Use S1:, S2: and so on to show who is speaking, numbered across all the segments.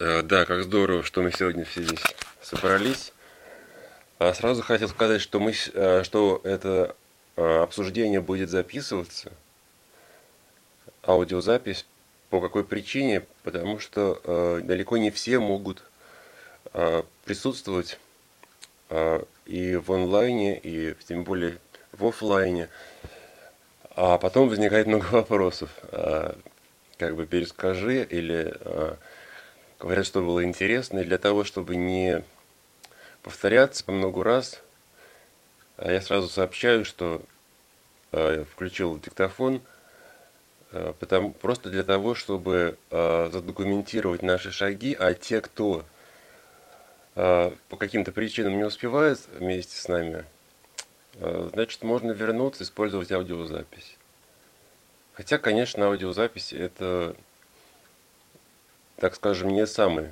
S1: Э, да, как здорово, что мы сегодня все здесь собрались. А сразу хотел сказать, что, мы, э, что это э, обсуждение будет записываться, аудиозапись, по какой причине? Потому что далеко не все могут присутствовать и в онлайне, и тем более в офлайне. А потом возникает много вопросов. Как бы перескажи или говорят, что было интересно, и для того, чтобы не повторяться по много раз, а я сразу сообщаю, что э, включил диктофон, э, потому, просто для того, чтобы э, задокументировать наши шаги, а те, кто э, по каким-то причинам не успевает вместе с нами, э, значит, можно вернуться, использовать аудиозапись. Хотя, конечно, аудиозапись это, так скажем, не самый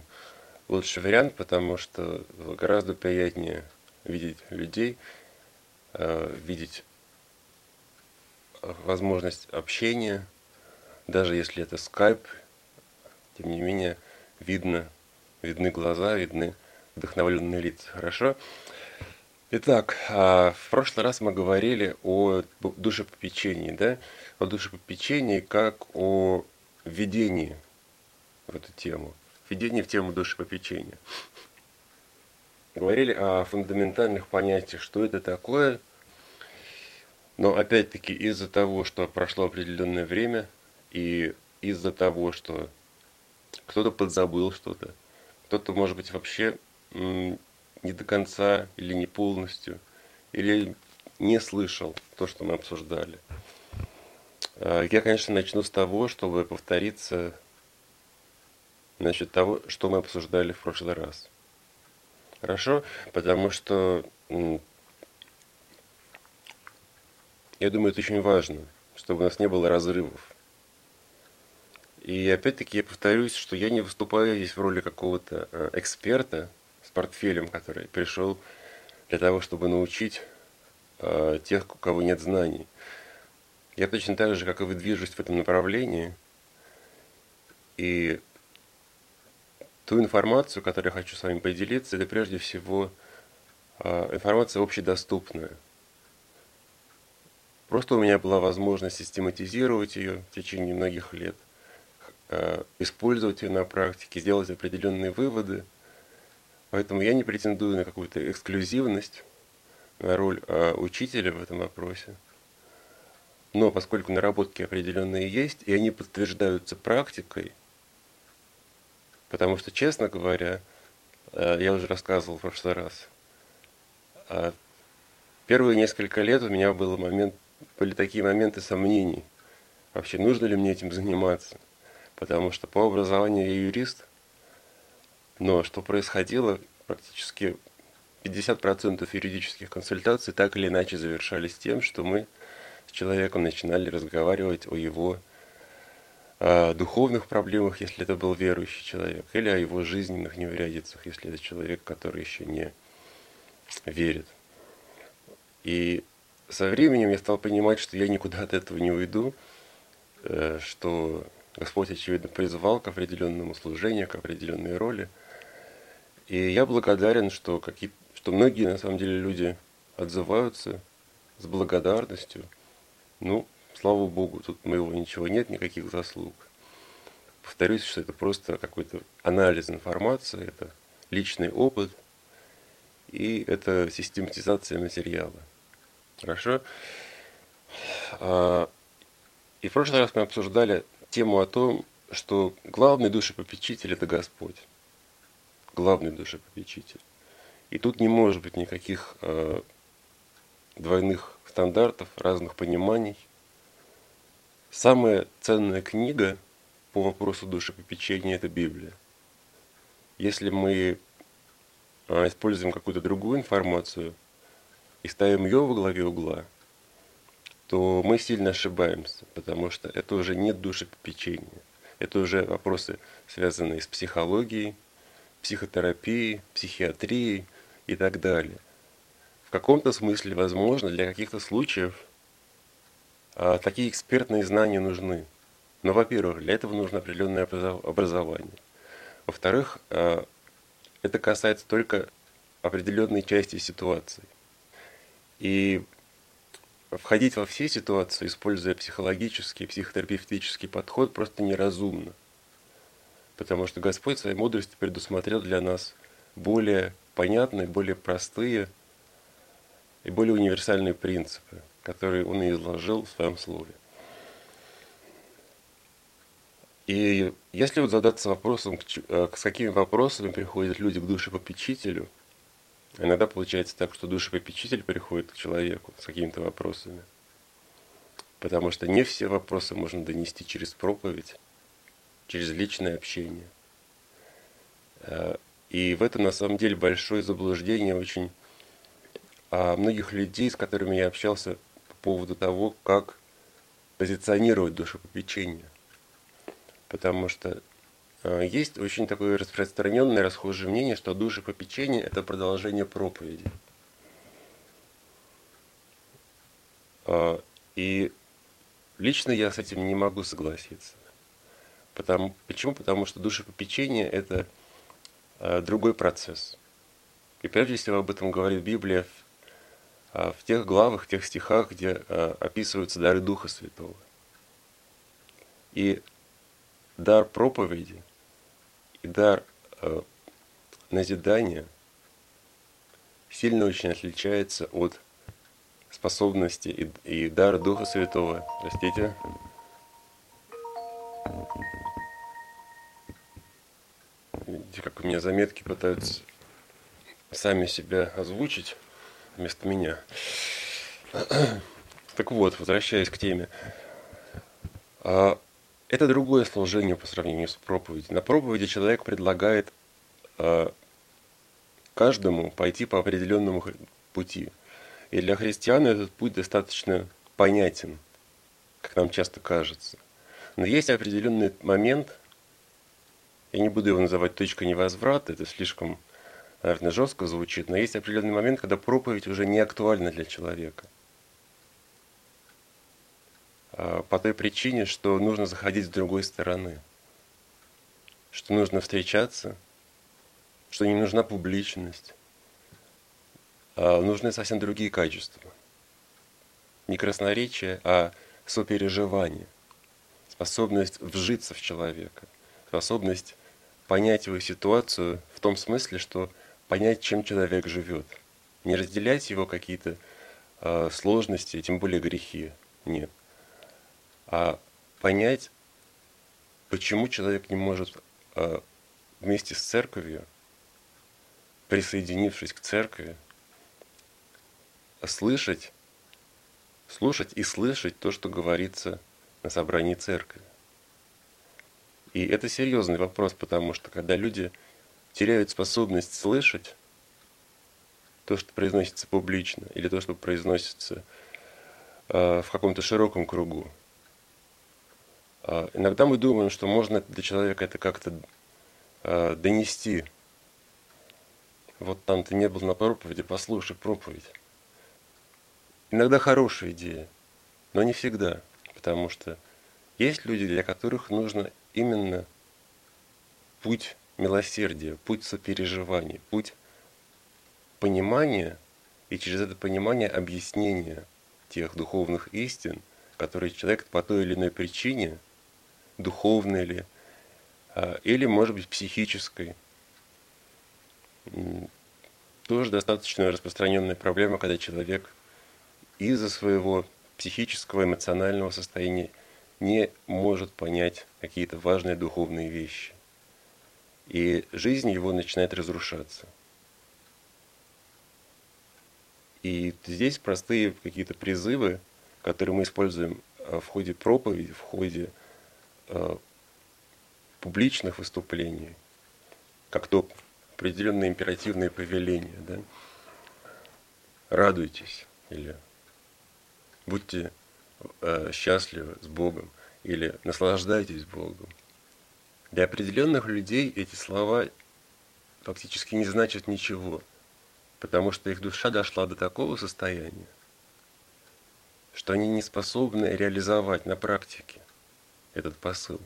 S1: лучший вариант, потому что гораздо приятнее видеть людей, э, видеть возможность общения, даже если это скайп, тем не менее видно, видны глаза, видны вдохновленные лица. Хорошо? Итак, а, в прошлый раз мы говорили о душепопечении, да? О душепопечении как о введении в эту тему. Введении в тему душепопечения. Говорили о фундаментальных понятиях, что это такое. Но опять-таки из-за того, что прошло определенное время, и из-за того, что кто-то подзабыл что-то, кто-то, может быть, вообще не до конца или не полностью, или не слышал то, что мы обсуждали. А, я, конечно, начну с того, чтобы повториться насчет того, что мы обсуждали в прошлый раз. Хорошо? Потому что я думаю, это очень важно, чтобы у нас не было разрывов. И опять-таки я повторюсь, что я не выступаю здесь в роли какого-то а, эксперта, портфелем, который пришел для того, чтобы научить э, тех, у кого нет знаний. Я точно так же, как и вы, движусь в этом направлении. И ту информацию, которую я хочу с вами поделиться, это прежде всего э, информация общедоступная. Просто у меня была возможность систематизировать ее в течение многих лет, э, использовать ее на практике, сделать определенные выводы – Поэтому я не претендую на какую-то эксклюзивность, на роль э, учителя в этом вопросе. Но поскольку наработки определенные есть, и они подтверждаются практикой, потому что, честно говоря, э, я уже рассказывал в прошлый раз, э, первые несколько лет у меня был момент, были такие моменты сомнений, вообще нужно ли мне этим заниматься, потому что по образованию я юрист – но что происходило, практически 50% юридических консультаций так или иначе завершались тем, что мы с человеком начинали разговаривать о его о духовных проблемах, если это был верующий человек, или о его жизненных неурядицах, если это человек, который еще не верит. И со временем я стал понимать, что я никуда от этого не уйду, э, что Господь, очевидно, призвал к определенному служению, к определенной роли – и я благодарен, что, какие, что многие на самом деле люди отзываются с благодарностью. Ну, слава Богу, тут моего ничего нет, никаких заслуг. Повторюсь, что это просто какой-то анализ информации, это личный опыт и это систематизация материала. Хорошо? А, и в прошлый раз мы обсуждали тему о том, что главный душепопечитель – это Господь главный душепопечитель. И тут не может быть никаких э, двойных стандартов, разных пониманий. Самая ценная книга по вопросу душепопечения – это Библия. Если мы э, используем какую-то другую информацию и ставим ее во главе угла, то мы сильно ошибаемся, потому что это уже не душепопечение. Это уже вопросы, связанные с психологией, психотерапией, психиатрией и так далее. В каком-то смысле, возможно, для каких-то случаев а, такие экспертные знания нужны. Но, во-первых, для этого нужно определенное образование. Во-вторых, э, это касается только определенной части ситуации. И входить во все ситуации, используя психологический, психотерапевтический подход, просто неразумно. Потому что Господь своей мудростью предусмотрел для нас более понятные, более простые и более универсальные принципы, которые Он и изложил в своем слове. И если вот задаться вопросом, э, с какими вопросами приходят люди к душепопечителю, иногда получается так, что душепопечитель приходит к человеку с какими-то вопросами. Потому что не все вопросы можно донести через проповедь, через личное общение. Э, и в этом на самом деле большое заблуждение очень а многих людей, с которыми я общался поводу того, как позиционировать душепопечение. Потому что э, есть очень такое распространенное, расхожее мнение, что душепопечение – это продолжение проповеди. Э, и лично я с этим не могу согласиться. Потому, почему? Потому что душепопечение – это э, другой процесс. И прежде всего об этом говорит Библия в, в тех главах, в тех стихах, где описываются дары Духа Святого. И дар проповеди и дар э, назидания сильно очень отличается от способности и, и дара Духа Святого. Простите. Видите, как у меня заметки пытаются сами себя озвучить вместо меня. Так вот, возвращаясь к теме. А, это другое служение по сравнению с проповедью. На проповеди человек предлагает э, каждому пойти по определенному пути. И для христиан этот путь достаточно понятен, как нам часто кажется. Но есть определенный момент, я не буду его называть точкой невозврата, это слишком, наверное, жестко звучит, но есть определенный момент, когда проповедь уже не актуальна для человека – а, по той причине, что нужно заходить с другой стороны, что нужно встречаться, что не нужна публичность, а нужны совсем другие качества. Не красноречие, а сопереживание, способность вжиться в человека, способность понять его ситуацию в том смысле, что понять, чем человек живет. Не разделять его какие-то э, сложности, тем более грехи. Нет а понять, почему человек не может а, вместе с церковью, присоединившись к церкви, слышать, слушать и слышать то, что говорится на собрании церкви. И это серьезный вопрос, потому что когда люди теряют способность слышать то, что произносится публично, или то, что произносится э, в каком-то широком кругу, а, иногда мы думаем, что можно для человека это как-то а, донести. Вот там ты не был на проповеди, послушай проповедь. Иногда хорошая идея, но не всегда, потому что есть люди, для которых нужно именно путь милосердия, путь сопереживания, путь понимания и через это понимание объяснения тех духовных истин, которые человек по той или иной причине – духовной ли, а, или, может быть, психической. Тоже достаточно распространенная проблема, когда человек из-за своего психического, эмоционального состояния не может понять какие-то важные духовные вещи. И жизнь его начинает разрушаться. И здесь простые какие-то призывы, которые мы используем а, в ходе проповеди, в ходе Э, публичных выступлений, как то определенные императивные повеления. Да? Радуйтесь или будьте э, счастливы с Богом или наслаждайтесь Богом. Для определенных людей эти слова фактически не значат ничего, потому что их душа дошла до такого состояния, что они не способны реализовать на практике этот посыл.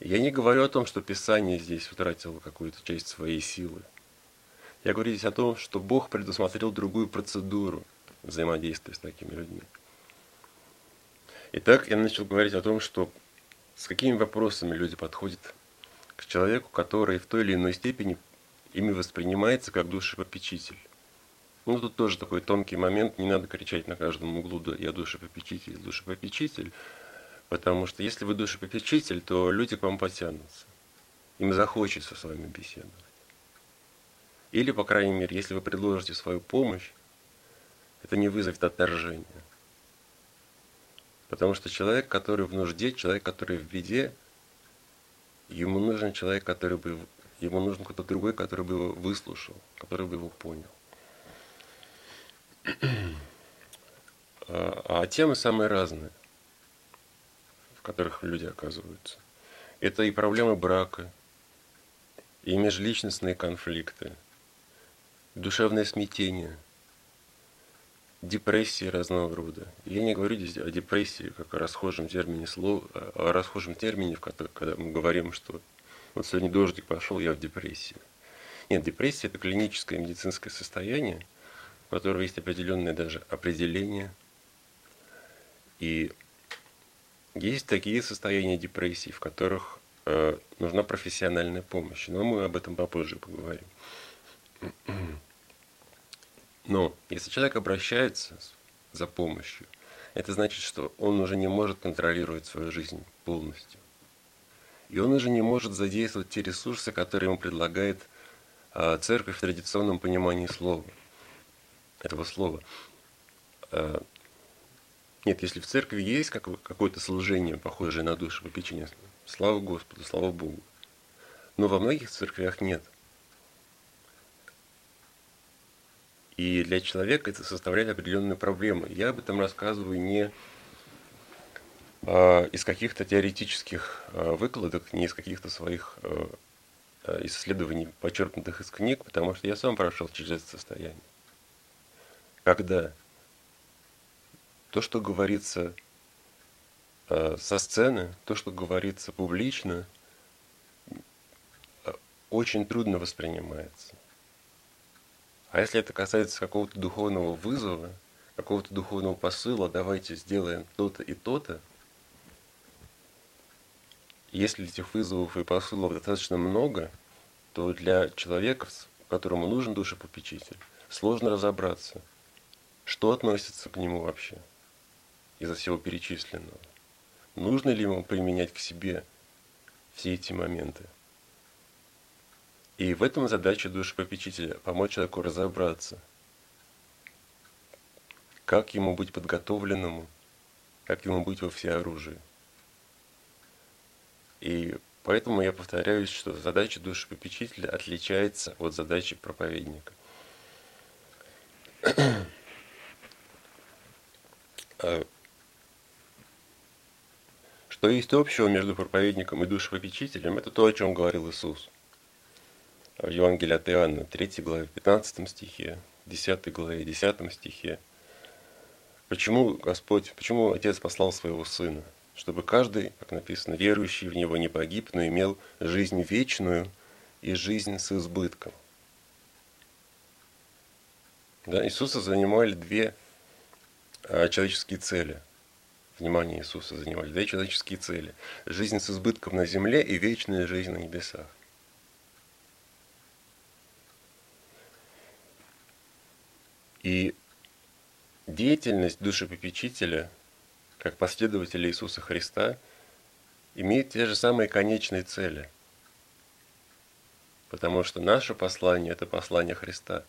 S1: Я не говорю о том, что Писание здесь утратило какую-то часть своей силы. Я говорю здесь о том, что Бог предусмотрел другую процедуру взаимодействия с такими людьми. Итак, я начал говорить о том, что с какими вопросами люди подходят к человеку, который в той или иной степени ими воспринимается как душепопечитель. Ну, тут тоже такой тонкий момент, не надо кричать на каждом углу, да, я душепопечитель, душепопечитель, потому что если вы душепопечитель, то люди к вам потянутся, им захочется с вами беседовать. Или, по крайней мере, если вы предложите свою помощь, это не вызовет отторжения. Потому что человек, который в нужде, человек, который в беде, ему нужен человек, который бы, ему нужен кто-то другой, который бы его выслушал, который бы его понял. А, а темы самые разные, в которых люди оказываются. Это и проблемы брака, и межличностные конфликты, душевное смятение – депрессии разного рода. Я не говорю здесь о депрессии как о расхожем термине слов, о расхожем термине, в котором, когда мы говорим, что вот сегодня дождик пошел, я в депрессии. Нет, депрессия это клиническое медицинское состояние, у которого есть определенное даже определение. И есть такие состояния депрессии, в которых э, нужна профессиональная помощь. Но мы об этом попозже поговорим. Но если человек обращается за помощью, это значит, что он уже не может контролировать свою жизнь полностью. И он уже не может задействовать те ресурсы, которые ему предлагает а, церковь в традиционном понимании слова. Этого слова. А, нет, если в церкви есть какое-то служение, похожее на душу попечения, слава Господу, слава Богу. Но во многих церквях нет – И для человека это составляет определенные проблемы. Я об этом рассказываю не э, из каких-то теоретических э, выкладок, не из каких-то своих э, исследований, почерпнутых из книг, потому что я сам прошел через это состояние. Когда то, что говорится со сцены, то, что говорится публично, очень трудно воспринимается. А если это касается какого-то духовного вызова, какого-то духовного посыла, давайте сделаем то-то и то-то, если этих вызовов и посылов достаточно много, то для человека, которому нужен душепопечитель, сложно разобраться, что относится к нему вообще из-за всего перечисленного. Нужно ли ему применять к себе все эти моменты? И в этом задача душепопечителя – помочь человеку разобраться, как ему быть подготовленному, как ему быть во всеоружии. И поэтому я повторяюсь, что задача душепопечителя отличается от задачи проповедника. А что есть общего между проповедником и душепопечителем, это то, о чем говорил Иисус – в Евангелии от Иоанна, 3 главе, 15 стихе, 10 главе, 10 стихе. Почему Господь, почему Отец послал своего Сына? Чтобы каждый, как написано, верующий в Него не погиб, но имел жизнь вечную и жизнь с избытком. Да, Иисуса занимали две а, человеческие цели. Внимание Иисуса занимали две человеческие цели. Жизнь с избытком на земле и вечная жизнь на небесах. И деятельность душепопечителя, как последователя Иисуса Христа, имеет те же самые конечные цели. Потому что наше послание – это послание Христа.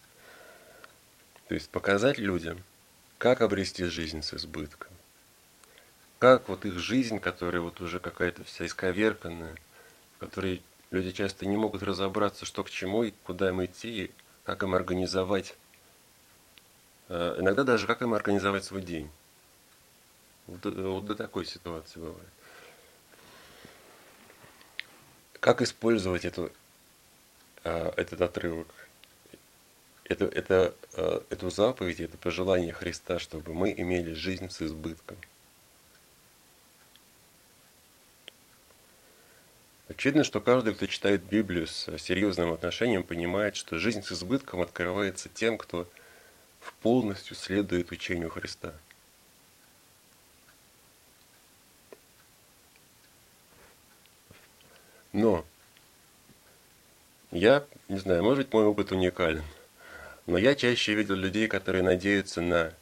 S1: То есть показать людям, как обрести жизнь с избытком. Как вот их жизнь, которая вот уже какая-то вся исковерканная, в которой люди часто не могут разобраться, что к чему и куда им идти, и как им организовать иногда даже как им организовать свой день. Вот, э, до такой ситуации бывает. Как использовать эту, э, этот отрывок, это, это, эту заповедь, это пожелание Христа, чтобы мы имели жизнь с избытком. Очевидно, что каждый, кто читает Библию с серьезным отношением, понимает, что жизнь с избытком открывается тем, кто полностью следует учению Христа. Но я, не знаю, может быть, мой опыт уникален, но я чаще видел людей, которые надеются на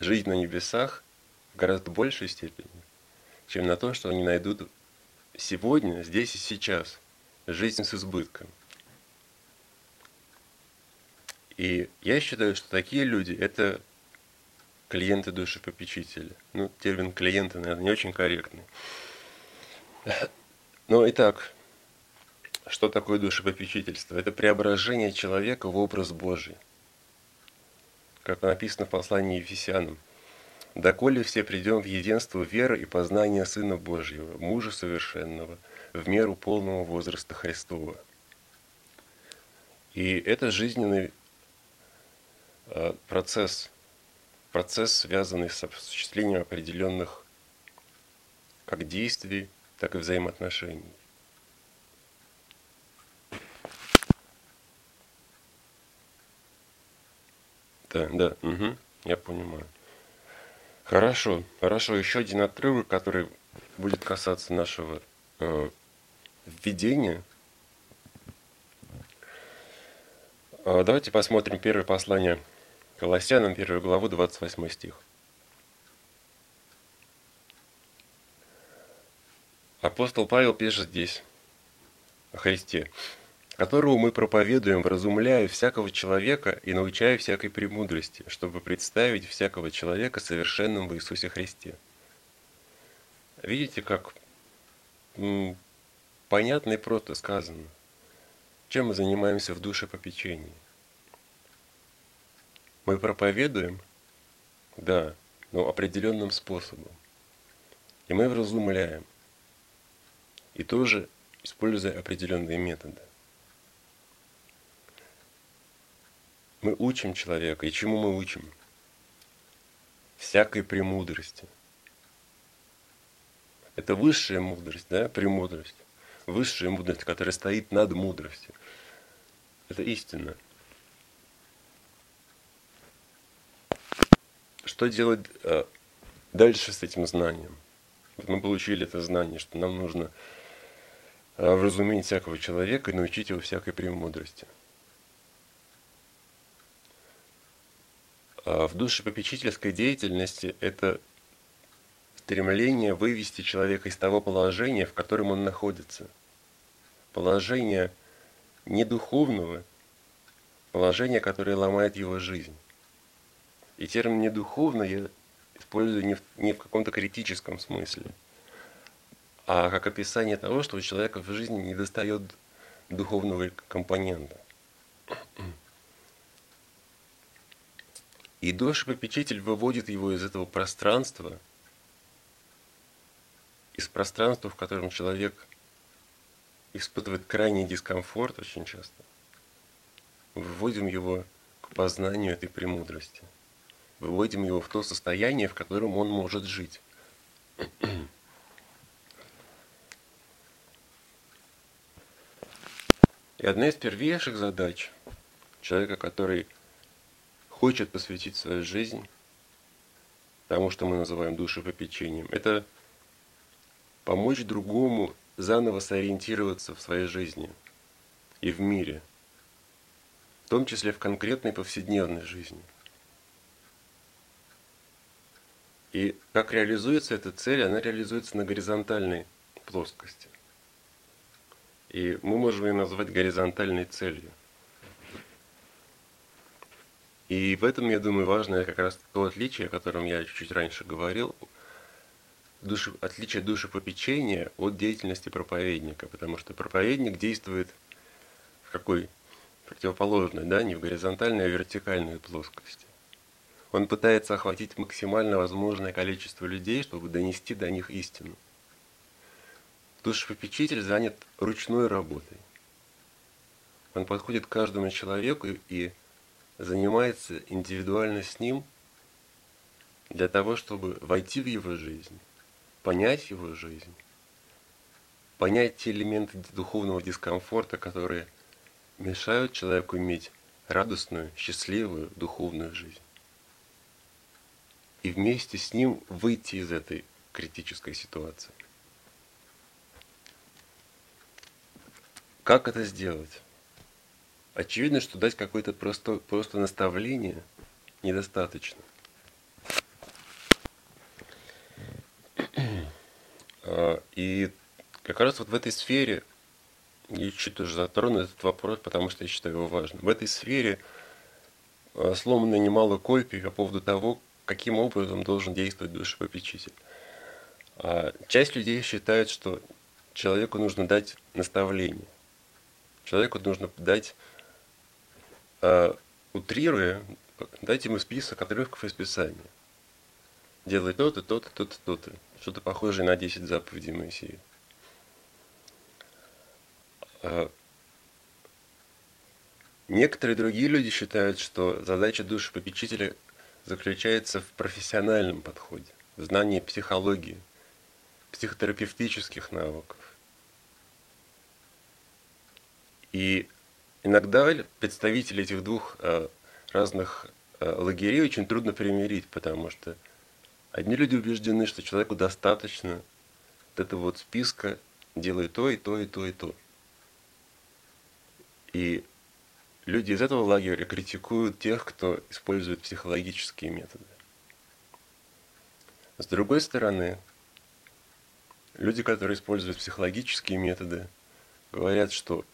S1: жизнь на небесах в гораздо большей степени, чем на то, что они найдут сегодня, здесь и сейчас, жизнь с избытком. И я считаю, что такие люди – это клиенты душепопечителя. Ну, термин клиенты, наверное, не очень корректный. Но итак, что такое душепопечительство? Это преображение человека в образ Божий. Как написано в послании Ефесянам. «Доколе все придем в единство веры и познания Сына Божьего, мужа совершенного, в меру полного возраста Христова». И это жизненный процесс, процесс, связанный с осуществлением определенных как действий, так и взаимоотношений. Да, да, угу, я понимаю. Хорошо, хорошо. Еще один отрывок, который будет касаться нашего э, введения. Э, давайте посмотрим первое послание Колоссянам, первую главу, 28 стих. Апостол Павел пишет здесь о Христе, которого мы проповедуем, вразумляя всякого человека и научая всякой премудрости, чтобы представить всякого человека совершенным в Иисусе Христе. Видите, как понятно и просто сказано, чем мы занимаемся в душе попечении. Мы проповедуем, да, но определенным способом. И мы вразумляем – и тоже используя определенные методы. Мы учим человека. И чему мы учим? Всякой премудрости. Это высшая мудрость, да, премудрость. Высшая мудрость, которая стоит над мудростью. Это истина. Что делать э, дальше с этим знанием? Мы получили это знание, что нам нужно Э, вразуметь всякого человека и научить его всякой премудрости. А в душепопечительской деятельности это стремление вывести человека из того положения, в котором он находится. Положение не духовного, положение, которое ломает его жизнь. И термин «недуховно» я использую не в, не в каком-то критическом смысле – а как описание того, что у человека в жизни не достает духовного компонента. И душепопечитель выводит его из этого пространства, из пространства, в котором человек испытывает крайний дискомфорт очень часто. Выводим его к познанию этой премудрости. Выводим его в то состояние, в котором он может жить. И одна из первейших задач человека, который хочет посвятить свою жизнь тому, что мы называем душепопечением, это помочь другому заново сориентироваться в своей жизни и в мире, в том числе в конкретной повседневной жизни. И как реализуется эта цель, она реализуется на горизонтальной плоскости. И мы можем ее назвать горизонтальной целью. И в этом, я думаю, важное как раз то отличие, о котором я чуть раньше говорил, души, отличие душепопечения от деятельности проповедника, потому что проповедник действует в какой противоположной, да, не в горизонтальной, а в вертикальной плоскости. Он пытается охватить максимально возможное количество людей, чтобы донести до них истину. Душепопечитель занят ручной работой. Он подходит к каждому человеку и занимается индивидуально с ним для того, чтобы войти в его жизнь, понять его жизнь понять те элементы духовного дискомфорта, которые мешают человеку иметь радостную, счастливую духовную жизнь. И вместе с ним выйти из этой критической ситуации. Как это сделать? Очевидно, что дать какое-то просто, просто наставление недостаточно. А, и как раз вот в этой сфере, я чуть тоже затрону этот вопрос, потому что я считаю его важным. В этой сфере а, сломано немало копий по поводу того, каким образом должен действовать душепопечитель. А, часть людей считает, что человеку нужно дать наставление. Человеку нужно дать, утрируя, дать ему список отрывков из Писания. Делай то-то, то-то, то-то, то-то что-то похожее на 10 заповедей Моисея. А, некоторые другие люди считают, что задача души попечителя заключается в профессиональном подходе, в знании психологии, психотерапевтических навыков. И иногда представители этих двух а, разных а, лагерей очень трудно примирить, потому что Одни люди убеждены, что человеку достаточно вот этого вот списка делай то и то и то и то. И люди из этого лагеря критикуют тех, кто использует психологические методы. С другой стороны, люди, которые используют психологические методы, говорят, что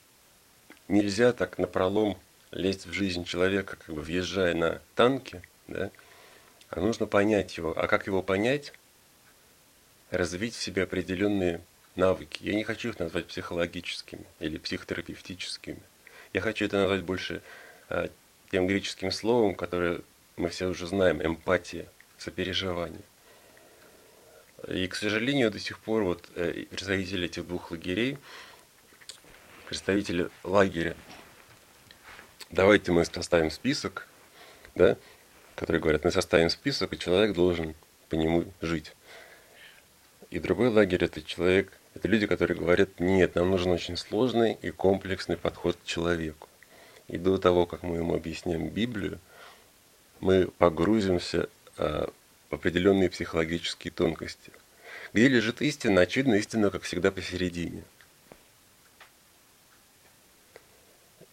S1: нельзя так напролом лезть в жизнь человека, как бы въезжая на танки, да, а нужно понять его. А как его понять? Развить в себе определенные навыки. Я не хочу их назвать психологическими или психотерапевтическими. Я хочу это назвать больше э, тем греческим словом, которое мы все уже знаем, эмпатия, сопереживание. И, к сожалению, до сих пор вот э, представители этих двух лагерей, представители лагеря, давайте мы составим список, да, которые говорят, мы составим список, и человек должен по нему жить. И другой лагерь это человек, это люди, которые говорят, нет, нам нужен очень сложный и комплексный подход к человеку. И до того, как мы ему объясняем Библию, мы погрузимся а, в определенные психологические тонкости. Где лежит истина? Очевидно, истина, как всегда, посередине.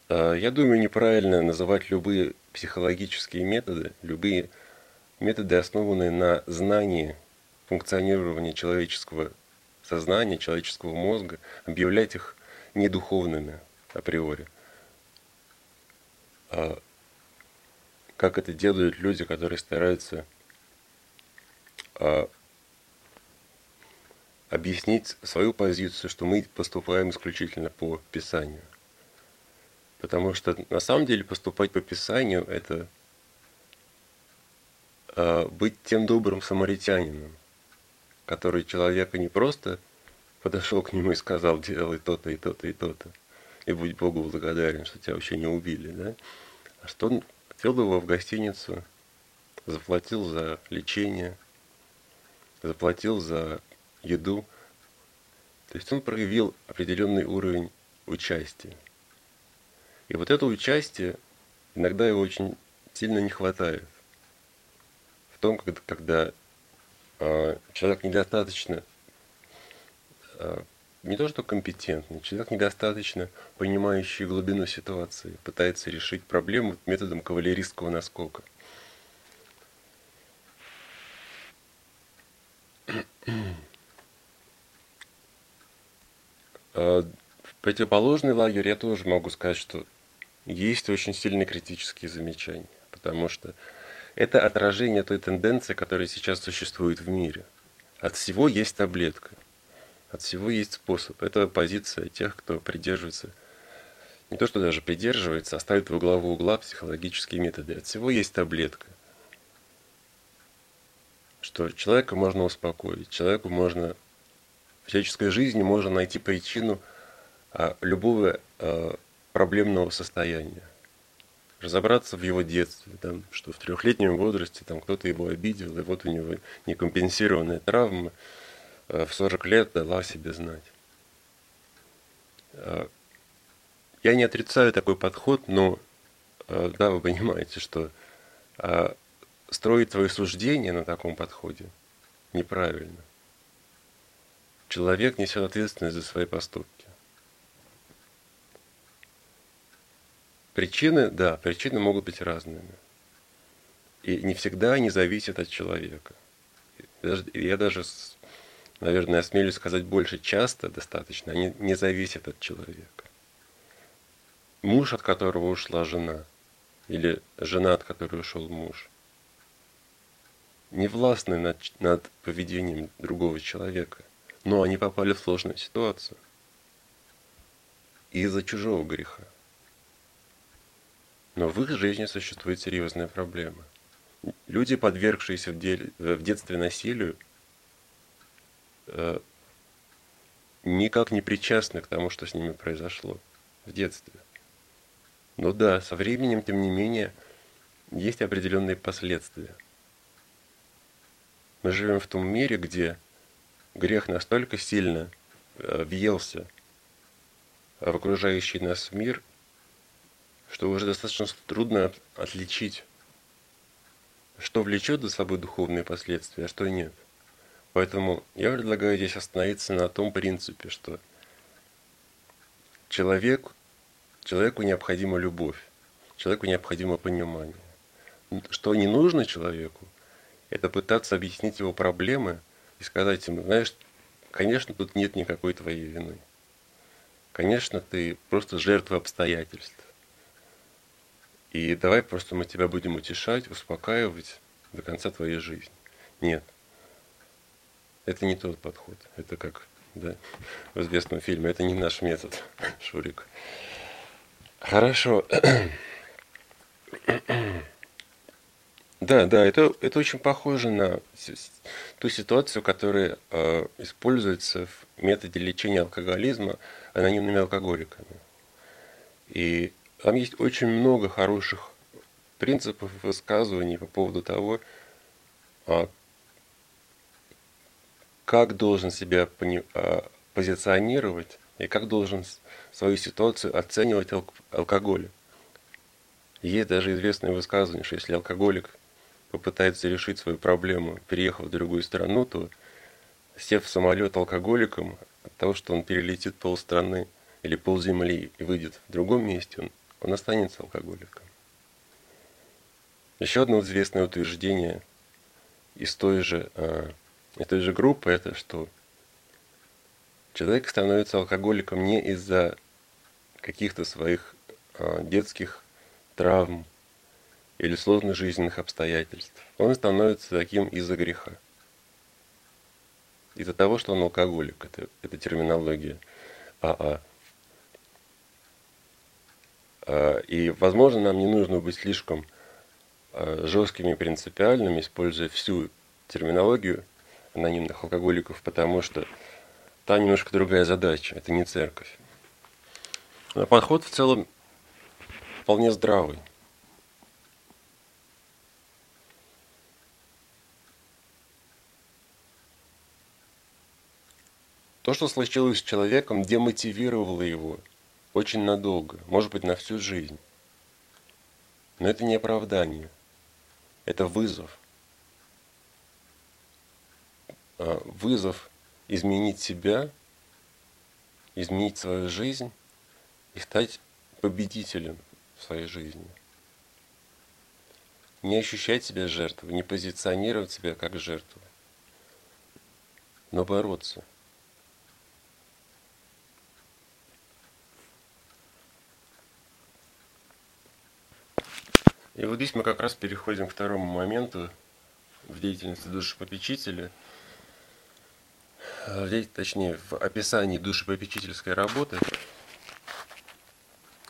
S1: А, я думаю, неправильно называть любые психологические методы, любые методы, основанные на знании функционирования человеческого сознания, человеческого мозга, объявлять их недуховными априори. А как это делают люди, которые стараются а, объяснить свою позицию, что мы поступаем исключительно по Писанию. Потому что на самом деле поступать по Писанию – это э, быть тем добрым самаритянином, который человека не просто подошел к нему и сказал, делай то-то и то-то и то-то, и будь Богу благодарен, что тебя вообще не убили, да? А что он отвел его в гостиницу, заплатил за лечение, заплатил за еду. То есть он проявил определенный уровень участия. И вот это участие, иногда его очень сильно не хватает. В том, когда, когда человек недостаточно, э, не то что компетентный, человек недостаточно понимающий глубину ситуации, пытается решить проблему методом кавалерийского наскока. В противоположный лагерь я тоже могу сказать, что есть очень сильные критические замечания, потому что это отражение той тенденции, которая сейчас существует в мире. От всего есть таблетка, от всего есть способ. Это позиция тех, кто придерживается, не то что даже придерживается, а ставит в углову угла психологические методы. От всего есть таблетка. Что человека можно успокоить, человеку можно в человеческой жизни можно найти причину а, любого а, проблемного состояния. Разобраться в его детстве, там, что в трехлетнем возрасте там кто-то его обидел, и вот у него некомпенсированная травма э, в 40 лет дала себе знать. э, я не отрицаю такой подход, но э, да, вы понимаете, что строить свои суждения на таком подходе неправильно. Человек несет ответственность за свои поступки. Причины, да, причины могут быть разными. И не всегда они зависят от человека. Я даже, наверное, осмелюсь сказать больше, часто достаточно, они не зависят от человека. Муж, от которого ушла жена, или жена, от которой ушел муж, не властны над, над поведением другого человека, но они попали в сложную ситуацию из-за чужого греха. Но в их жизни существует серьезная проблема. Люди, подвергшиеся в детстве насилию, э, никак не причастны к тому, что с ними произошло в детстве. Но да, со временем, тем не менее, есть определенные последствия. Мы живем в том мире, где грех настолько сильно э, въелся в окружающий нас мир, что уже достаточно трудно отличить, что влечет за собой духовные последствия, а что нет. Поэтому я предлагаю здесь остановиться на том принципе, что человек, человеку необходима любовь, человеку необходимо понимание. Что не нужно человеку, это пытаться объяснить его проблемы и сказать ему, знаешь, конечно, тут нет никакой твоей вины. Конечно, ты просто жертва обстоятельств. И давай просто мы тебя будем утешать, успокаивать до конца твоей жизни. Нет. Это не тот подход. Это как да, в известном фильме. Это не наш метод, Шурик. Хорошо. Да, да, это, это очень похоже на ту ситуацию, которая э, используется в методе лечения алкоголизма анонимными алкоголиками. И там есть очень много хороших принципов высказываний по поводу того, а, как должен себя а, позиционировать и как должен свою ситуацию оценивать алкоголь. Есть даже известное высказывание, что если алкоголик попытается решить свою проблему, переехав в другую страну, то сев в самолет алкоголиком, от того, что он перелетит полстраны или полземли и выйдет в другом месте, он он останется алкоголиком. Еще одно известное утверждение из той же, э, из той же группы, это что человек становится алкоголиком не из-за каких-то своих э, детских травм или сложных жизненных обстоятельств. Он становится таким из-за греха. Из-за того, что он алкоголик. Это, это терминология АА. Э, и, возможно, нам не нужно быть слишком э, жесткими принципиальными, используя всю терминологию анонимных алкоголиков, потому что там немножко другая задача, это не церковь. Но подход в целом вполне здравый. То, что случилось с человеком, демотивировало его – очень надолго, может быть, на всю жизнь. Но это не оправдание, это вызов. А, вызов изменить себя, изменить свою жизнь и стать победителем в своей жизни. Не ощущать себя жертвой, не позиционировать себя как жертву, но бороться – И вот здесь мы как раз переходим к второму моменту в деятельности душепопечителя, э, точнее, в описании душепопечительской работы.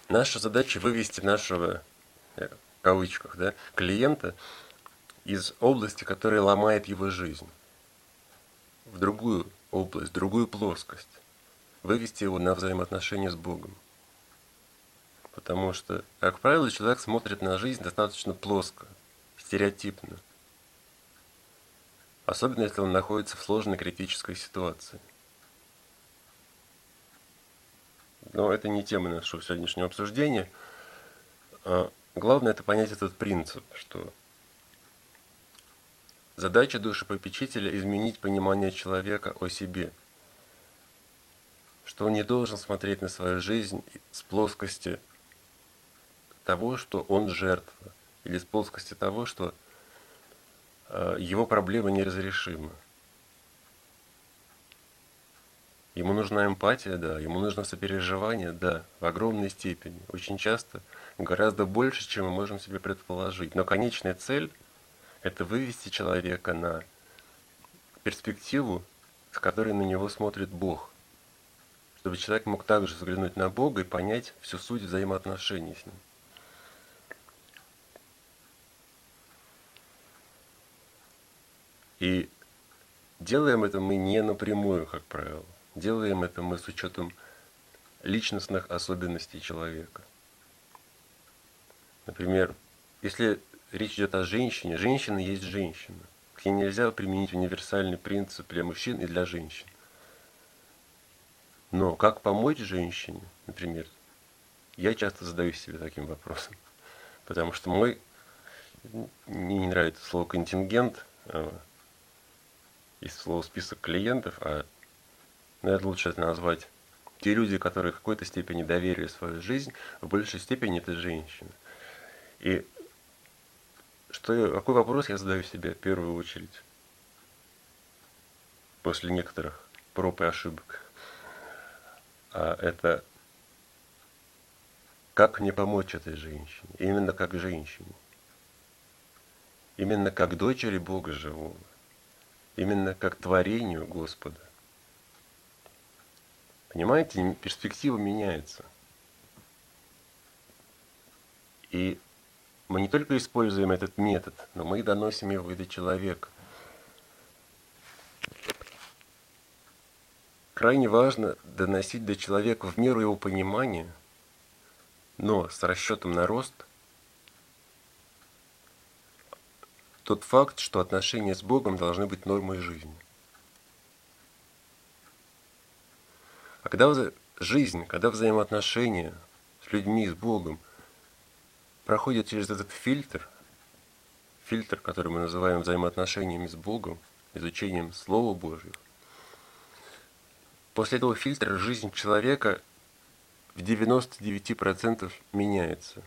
S1: Наша задача вывести нашего, э, в кавычках, да, клиента из области, которая ломает его жизнь, в другую область, другую плоскость, вывести его на взаимоотношения с Богом. Потому что, как правило, человек смотрит на жизнь достаточно плоско, стереотипно. Особенно, если он находится в сложной критической ситуации. Но это не тема нашего сегодняшнего обсуждения. А главное это понять этот принцип, что задача душепопечителя изменить понимание человека о себе. Что он не должен смотреть на свою жизнь с плоскости того, что он жертва, или с плоскости того, что э, его проблема неразрешима. Ему нужна эмпатия, да, ему нужно сопереживание, да, в огромной степени, очень часто гораздо больше, чем мы можем себе предположить. Но конечная цель – это вывести человека на перспективу, с которой на него смотрит Бог. Чтобы человек мог также взглянуть на Бога и понять всю суть взаимоотношений с Ним. И делаем это мы не напрямую, как правило. Делаем это мы с учетом личностных особенностей человека. Например, если речь идет о женщине, женщина есть женщина. К ней нельзя применить универсальный принцип для мужчин и для женщин. Но как помочь женщине, например, я часто задаюсь себе таким вопросом. Потому что мой, мне не нравится слово контингент, из слова список клиентов, а наверное, лучше это назвать те люди, которые в какой-то степени доверили свою жизнь, в большей степени это женщины. И что какой вопрос я задаю себе в первую очередь после некоторых проб и ошибок? А это как мне помочь этой женщине? Именно как женщине. Именно как дочери Бога живого. Именно как творению Господа. Понимаете, перспектива меняется. И мы не только используем этот метод, но мы и доносим его до человека. Крайне важно доносить до человека в меру его понимания, но с расчетом на рост, тот факт, что отношения с Богом должны быть нормой жизни. А когда жизнь, когда взаимоотношения с людьми, с Богом проходят через этот фильтр, фильтр, который мы называем взаимоотношениями с Богом, изучением Слова Божьего, после этого фильтра жизнь человека в 99% меняется.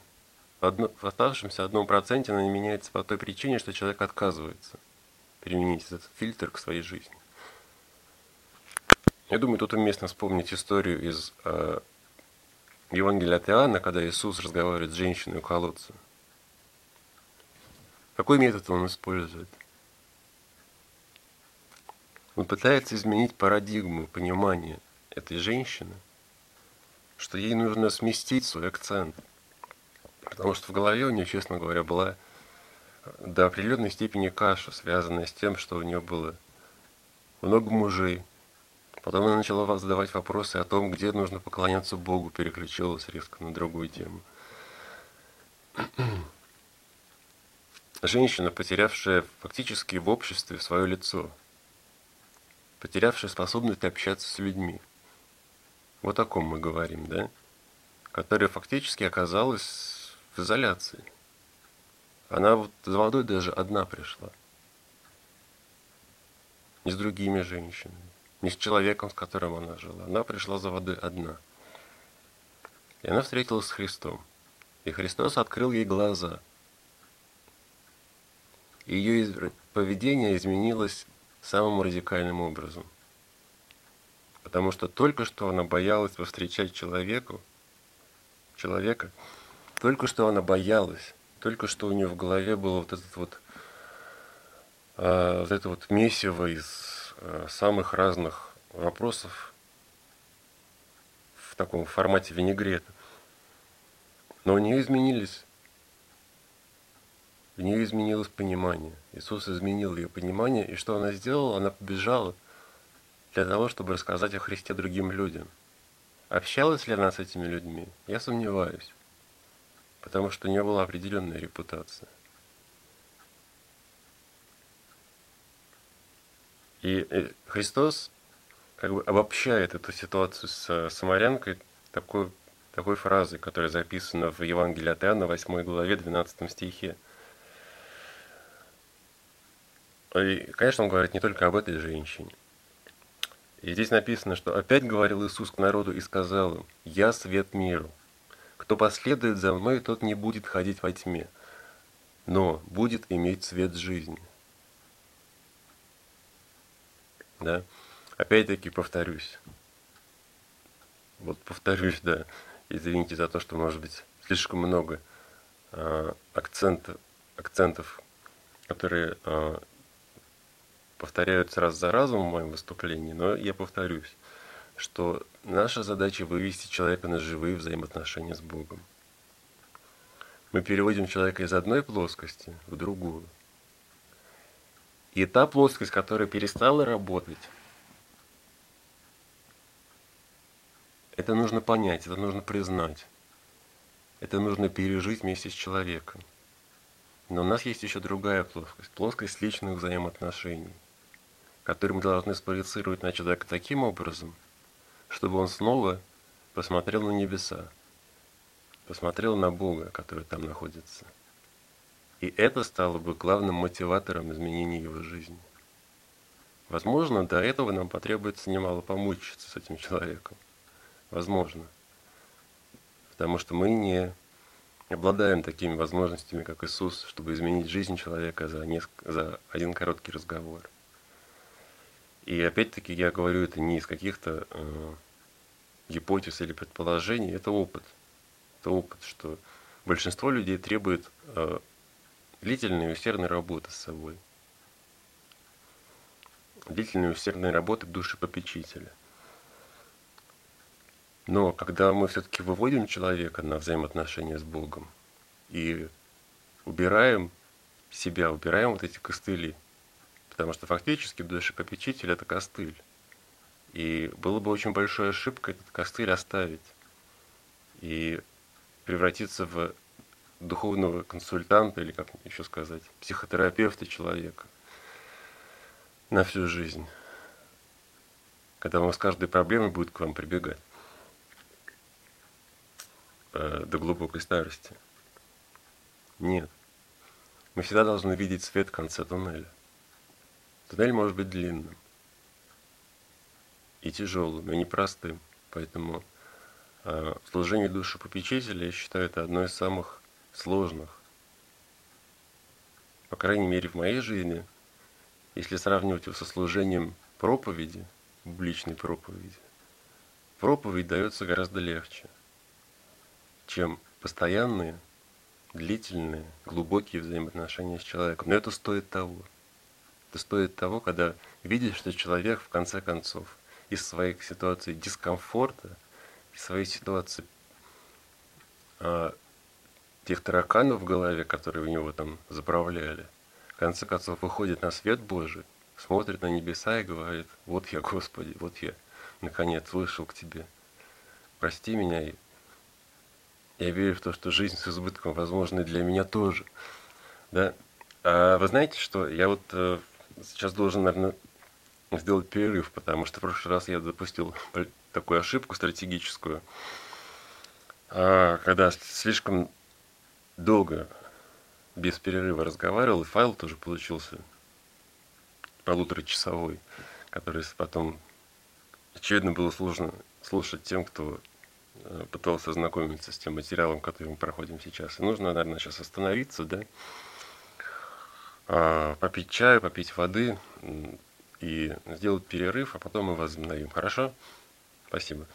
S1: В оставшемся одном проценте она не меняется по той причине, что человек отказывается применить этот фильтр к своей жизни. Я думаю, тут уместно вспомнить историю из э, Евангелия от Иоанна, когда Иисус разговаривает с женщиной у колодца. Какой метод он использует? Он пытается изменить парадигму понимания этой женщины, что ей нужно сместить свой акцент. Потому что в голове у нее, честно говоря, была до определенной степени каша, связанная с тем, что у нее было много мужей, Потом она начала задавать вопросы о том, где нужно поклоняться Богу, переключилась резко на другую тему. Женщина, потерявшая фактически в обществе свое лицо, потерявшая способность общаться с людьми. Вот о ком мы говорим, да? Которая фактически оказалась в изоляции. Она вот за водой даже одна пришла. Не с другими женщинами не с человеком, с которым она жила. Она пришла за водой одна. И она встретилась с Христом. И Христос открыл ей глаза. И ее поведение изменилось самым радикальным образом. Потому что только что она боялась повстречать человеку, человека, только что она боялась, только что у нее в голове было вот этот вот, а, вот это вот месиво из Э, самых разных вопросов в таком формате винегрета. Но у нее изменились, у нее изменилось понимание. Иисус изменил ее понимание, и что она сделала? Она побежала для того, чтобы рассказать о Христе другим людям. Общалась ли она с этими людьми? Я сомневаюсь, потому что у нее была определенная репутация. И Христос как бы обобщает эту ситуацию с самарянкой такой, такой фразой, которая записана в Евангелии от Иоанна, 8 главе, 12 стихе. И, конечно, он говорит не только об этой женщине. И здесь написано, что опять говорил Иисус к народу и сказал им, «Я свет миру. Кто последует за мной, тот не будет ходить во тьме, но будет иметь свет жизни». Да? Опять-таки повторюсь. Вот повторюсь, да. Извините за то, что, может быть, слишком много э, акцентов, акцентов, которые э, повторяются раз за разом в моем выступлении, но я повторюсь, что наша задача вывести человека на живые взаимоотношения с Богом. Мы переводим человека из одной плоскости в другую. И та плоскость, которая перестала работать, это нужно понять, это нужно признать. Это нужно пережить вместе с человеком. Но у нас есть еще другая плоскость, плоскость личных взаимоотношений, которые мы должны спроецировать на человека таким образом, чтобы он снова посмотрел на небеса, посмотрел на Бога, который там находится – и это стало бы главным мотиватором изменения его жизни. Возможно, до этого нам потребуется немало помучиться с этим человеком. Возможно. Потому что мы не обладаем такими возможностями, как Иисус, чтобы изменить жизнь человека за, несколько, за один короткий разговор. И опять-таки я говорю это не из каких-то э, гипотез или предположений, это опыт. Это опыт, что большинство людей требует э, длительной и усердной работы с собой. Длительной и усердной работы душепопечителя. Но когда мы все-таки выводим человека на взаимоотношения с Богом и убираем себя, убираем вот эти костыли, потому что фактически душепопечитель – это костыль. И было бы очень большой ошибкой этот костыль оставить и превратиться в духовного консультанта, или как еще сказать, психотерапевта человека на всю жизнь. Когда он с каждой проблемой будет к вам прибегать э, до глубокой старости. Нет. Мы всегда должны видеть свет в конце туннеля. Туннель может быть длинным и тяжелым, и непростым. Поэтому э, служение душепопечителя, я считаю, это одно из самых сложных. По крайней мере, в моей жизни, если сравнивать его со служением проповеди, публичной проповеди, проповедь дается гораздо легче, чем постоянные, длительные, глубокие взаимоотношения с человеком. Но это стоит того. Стоит того, когда видишь, что человек в конце концов из своей ситуации дискомфорта, из своей ситуации а, тех тараканов в голове, которые у него там заправляли, в конце концов выходит на свет Божий, смотрит на небеса и говорит, вот я, Господи, вот я, наконец, вышел к Тебе. Прости меня, и я верю в то, что жизнь с избытком возможна и для меня тоже. Да? А вы знаете, что я вот э, сейчас должен, наверное, сделать перерыв, потому что в прошлый раз я допустил такую ошибку стратегическую, а, когда слишком долго без перерыва разговаривал, и файл тоже получился полуторачасовой, который потом, очевидно, было сложно слушать тем, кто э, пытался ознакомиться с тем материалом, который мы проходим сейчас. И нужно, наверное, сейчас остановиться, да, попить чаю, попить воды и сделать перерыв, а потом мы возобновим. Хорошо? Спасибо.